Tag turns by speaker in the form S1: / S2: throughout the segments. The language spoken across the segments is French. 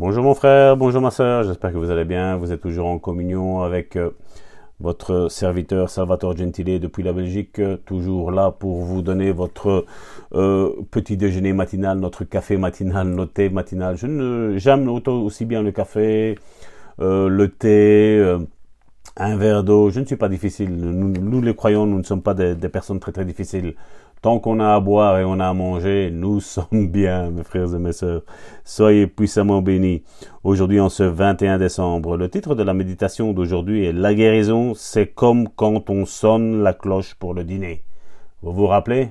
S1: Bonjour mon frère, bonjour ma soeur, j'espère que vous allez bien. Vous êtes toujours en communion avec euh, votre serviteur Salvatore Gentile depuis la Belgique, euh, toujours là pour vous donner votre euh, petit déjeuner matinal, notre café matinal, notre thé matinal. Je j'aime aussi bien le café, le thé, un verre d'eau. Je ne suis pas difficile. Nous, les croyants, nous ne sommes pas des, des personnes très très difficiles. Tant qu'on a à boire et on a à manger, nous sommes bien, mes frères et mes sœurs. Soyez puissamment bénis. Aujourd'hui, en ce 21 décembre, le titre de la méditation d'aujourd'hui est La guérison, c'est comme quand on sonne la cloche pour le dîner. Vous vous rappelez?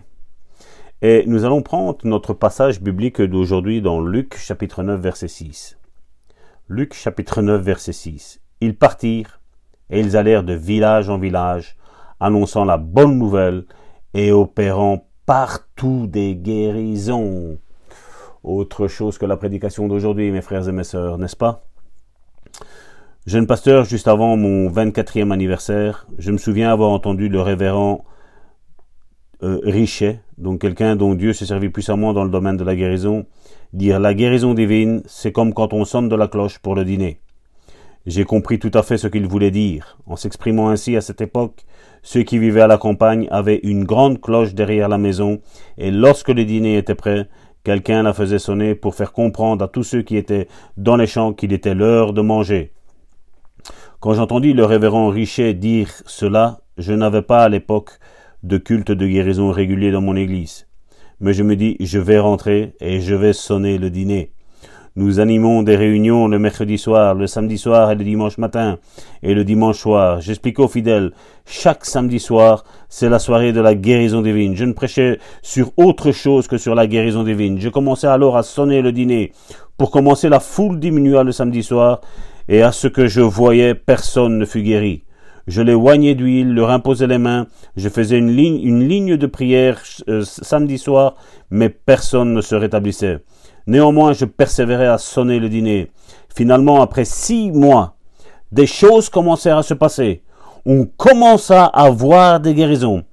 S1: Et nous allons prendre notre passage biblique d'aujourd'hui dans Luc chapitre 9 verset 6. Luc chapitre 9 verset 6. Ils partirent et ils allèrent de village en village, annonçant la bonne nouvelle et opérant partout des guérisons. Autre chose que la prédication d'aujourd'hui, mes frères et mes sœurs, n'est-ce pas? Jeune pasteur, juste avant mon 24e anniversaire, je me souviens avoir entendu le révérend euh, Richet, donc quelqu'un dont Dieu s'est servi puissamment dans le domaine de la guérison, dire la guérison divine, c'est comme quand on sonne de la cloche pour le dîner. J'ai compris tout à fait ce qu'il voulait dire. En s'exprimant ainsi à cette époque, ceux qui vivaient à la campagne avaient une grande cloche derrière la maison, et lorsque le dîner était prêt, quelqu'un la faisait sonner pour faire comprendre à tous ceux qui étaient dans les champs qu'il était l'heure de manger. Quand j'entendis le révérend Richet dire cela, je n'avais pas à l'époque de culte de guérison régulier dans mon église. Mais je me dis, je vais rentrer et je vais sonner le dîner. Nous animons des réunions le mercredi soir, le samedi soir et le dimanche matin, et le dimanche soir. J'explique aux fidèles, chaque samedi soir, c'est la soirée de la guérison divine. Je ne prêchais sur autre chose que sur la guérison divine. Je commençais alors à sonner le dîner. Pour commencer, la foule diminua le samedi soir, et à ce que je voyais, personne ne fut guéri. Je les oignais d'huile, leur imposais les mains, je faisais une ligne, une ligne de prière euh, samedi soir, mais personne ne se rétablissait. Néanmoins, je persévérais à sonner le dîner. Finalement, après six mois, des choses commencèrent à se passer. On commença à voir des guérisons.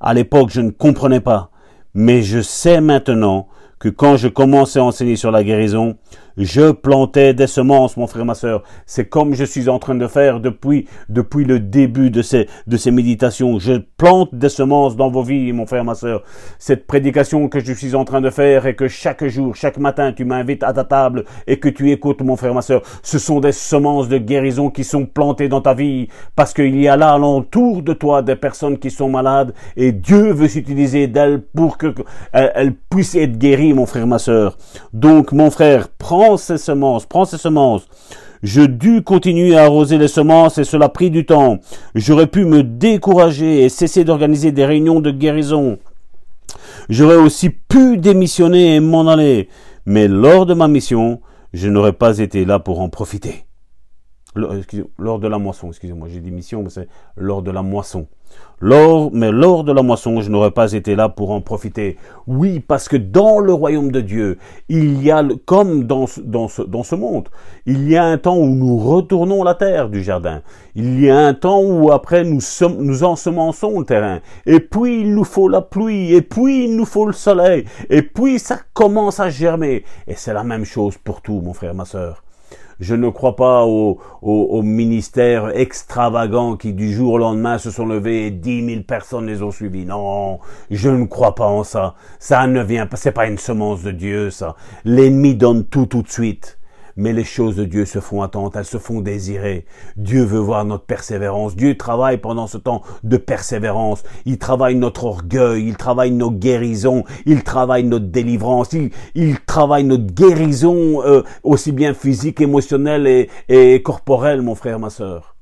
S1: À l'époque, je ne comprenais pas. Mais je sais maintenant que quand je commençais à enseigner sur la guérison, je plantais des semences, mon frère, ma soeur. C'est comme je suis en train de faire depuis, depuis le début de ces, de ces méditations. Je plante des semences dans vos vies, mon frère, ma soeur. Cette prédication que je suis en train de faire et que chaque jour, chaque matin, tu m'invites à ta table et que tu écoutes, mon frère, ma soeur, ce sont des semences de guérison qui sont plantées dans ta vie parce qu'il y a là alentour de toi des personnes qui sont malades et Dieu veut s'utiliser d'elles pour que elles puissent être guéries, mon frère, ma soeur. Donc, mon frère, prends ces semences, prends ces semences. Je dus continuer à arroser les semences et cela prit du temps. J'aurais pu me décourager et cesser d'organiser des réunions de guérison. J'aurais aussi pu démissionner et m'en aller. Mais lors de ma mission, je n'aurais pas été là pour en profiter. Lors de la moisson, excusez-moi, j'ai dit mission, mais c'est lors de la moisson. Mais lors de la moisson, je n'aurais pas été là pour en profiter. Oui, parce que dans le royaume de Dieu, il y a, comme dans, dans, ce, dans ce monde, il y a un temps où nous retournons la terre du jardin. Il y a un temps où après nous, nous ensemençons le terrain. Et puis il nous faut la pluie. Et puis il nous faut le soleil. Et puis ça commence à germer. Et c'est la même chose pour tout, mon frère, ma sœur. Je ne crois pas aux, au ministères extravagants qui du jour au lendemain se sont levés et dix mille personnes les ont suivis. Non, je ne crois pas en ça. Ça ne vient pas, c'est pas une semence de Dieu, ça. L'ennemi donne tout tout de suite. Mais les choses de Dieu se font attendre, elles se font désirer. Dieu veut voir notre persévérance. Dieu travaille pendant ce temps de persévérance. Il travaille notre orgueil, il travaille nos guérisons, il travaille notre délivrance, il, il travaille notre guérison euh, aussi bien physique, émotionnelle et, et corporelle, mon frère, ma sœur.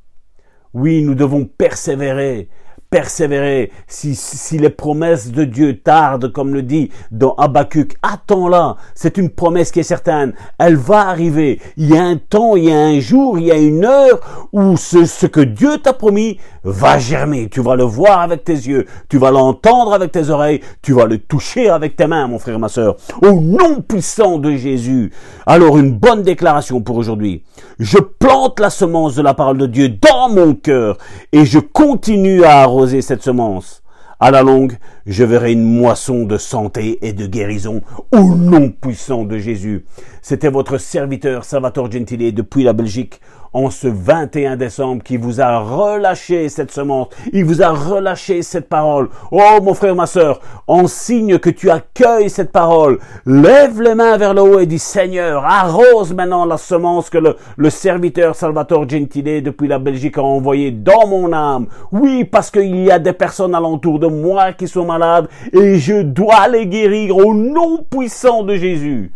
S1: Oui, nous devons persévérer persévérer, si, si les promesses de Dieu tardent, comme le dit dans Habakkuk, attends-la, c'est une promesse qui est certaine, elle va arriver. Il y a un temps, il y a un jour, il y a une heure où ce, ce que Dieu t'a promis va germer. Tu vas le voir avec tes yeux, tu vas l'entendre avec tes oreilles, tu vas le toucher avec tes mains, mon frère ma soeur. Au nom puissant de Jésus. Alors une bonne déclaration pour aujourd'hui. Je plante la semence de la parole de Dieu dans mon cœur et je continue à cette semence À la longue, je verrai une moisson de santé et de guérison au nom puissant de Jésus. C'était votre serviteur Salvatore Gentile depuis la Belgique en ce 21 décembre qui vous a relâché cette semence, il vous a relâché cette parole. Oh mon frère, ma sœur, en signe que tu accueilles cette parole, lève les mains vers le haut et dis Seigneur, arrose maintenant la semence que le, serviteur Salvatore Gentile depuis la Belgique a envoyée dans mon âme. Oui, parce qu'il y a des personnes alentour de moi qui sont malades et je dois les guérir au nom puissant de Jésus.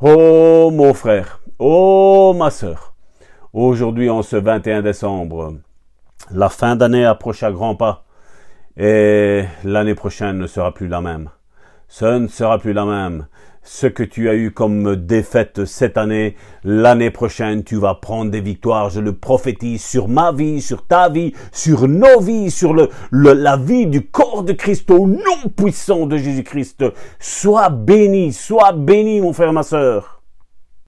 S1: Oh mon frère, oh ma sœur, Aujourd'hui, en ce 21 décembre, la fin d'année approche à grands pas et l'année prochaine ne sera plus la même. Ce ne sera plus la même. Ce que tu as eu comme défaite cette année, l'année prochaine, tu vas prendre des victoires. Je le prophétise sur ma vie, sur ta vie, sur nos vies, sur le, la vie du corps de Christ au nom puissant de Jésus-Christ. Sois béni, sois béni, mon frère, ma sœur.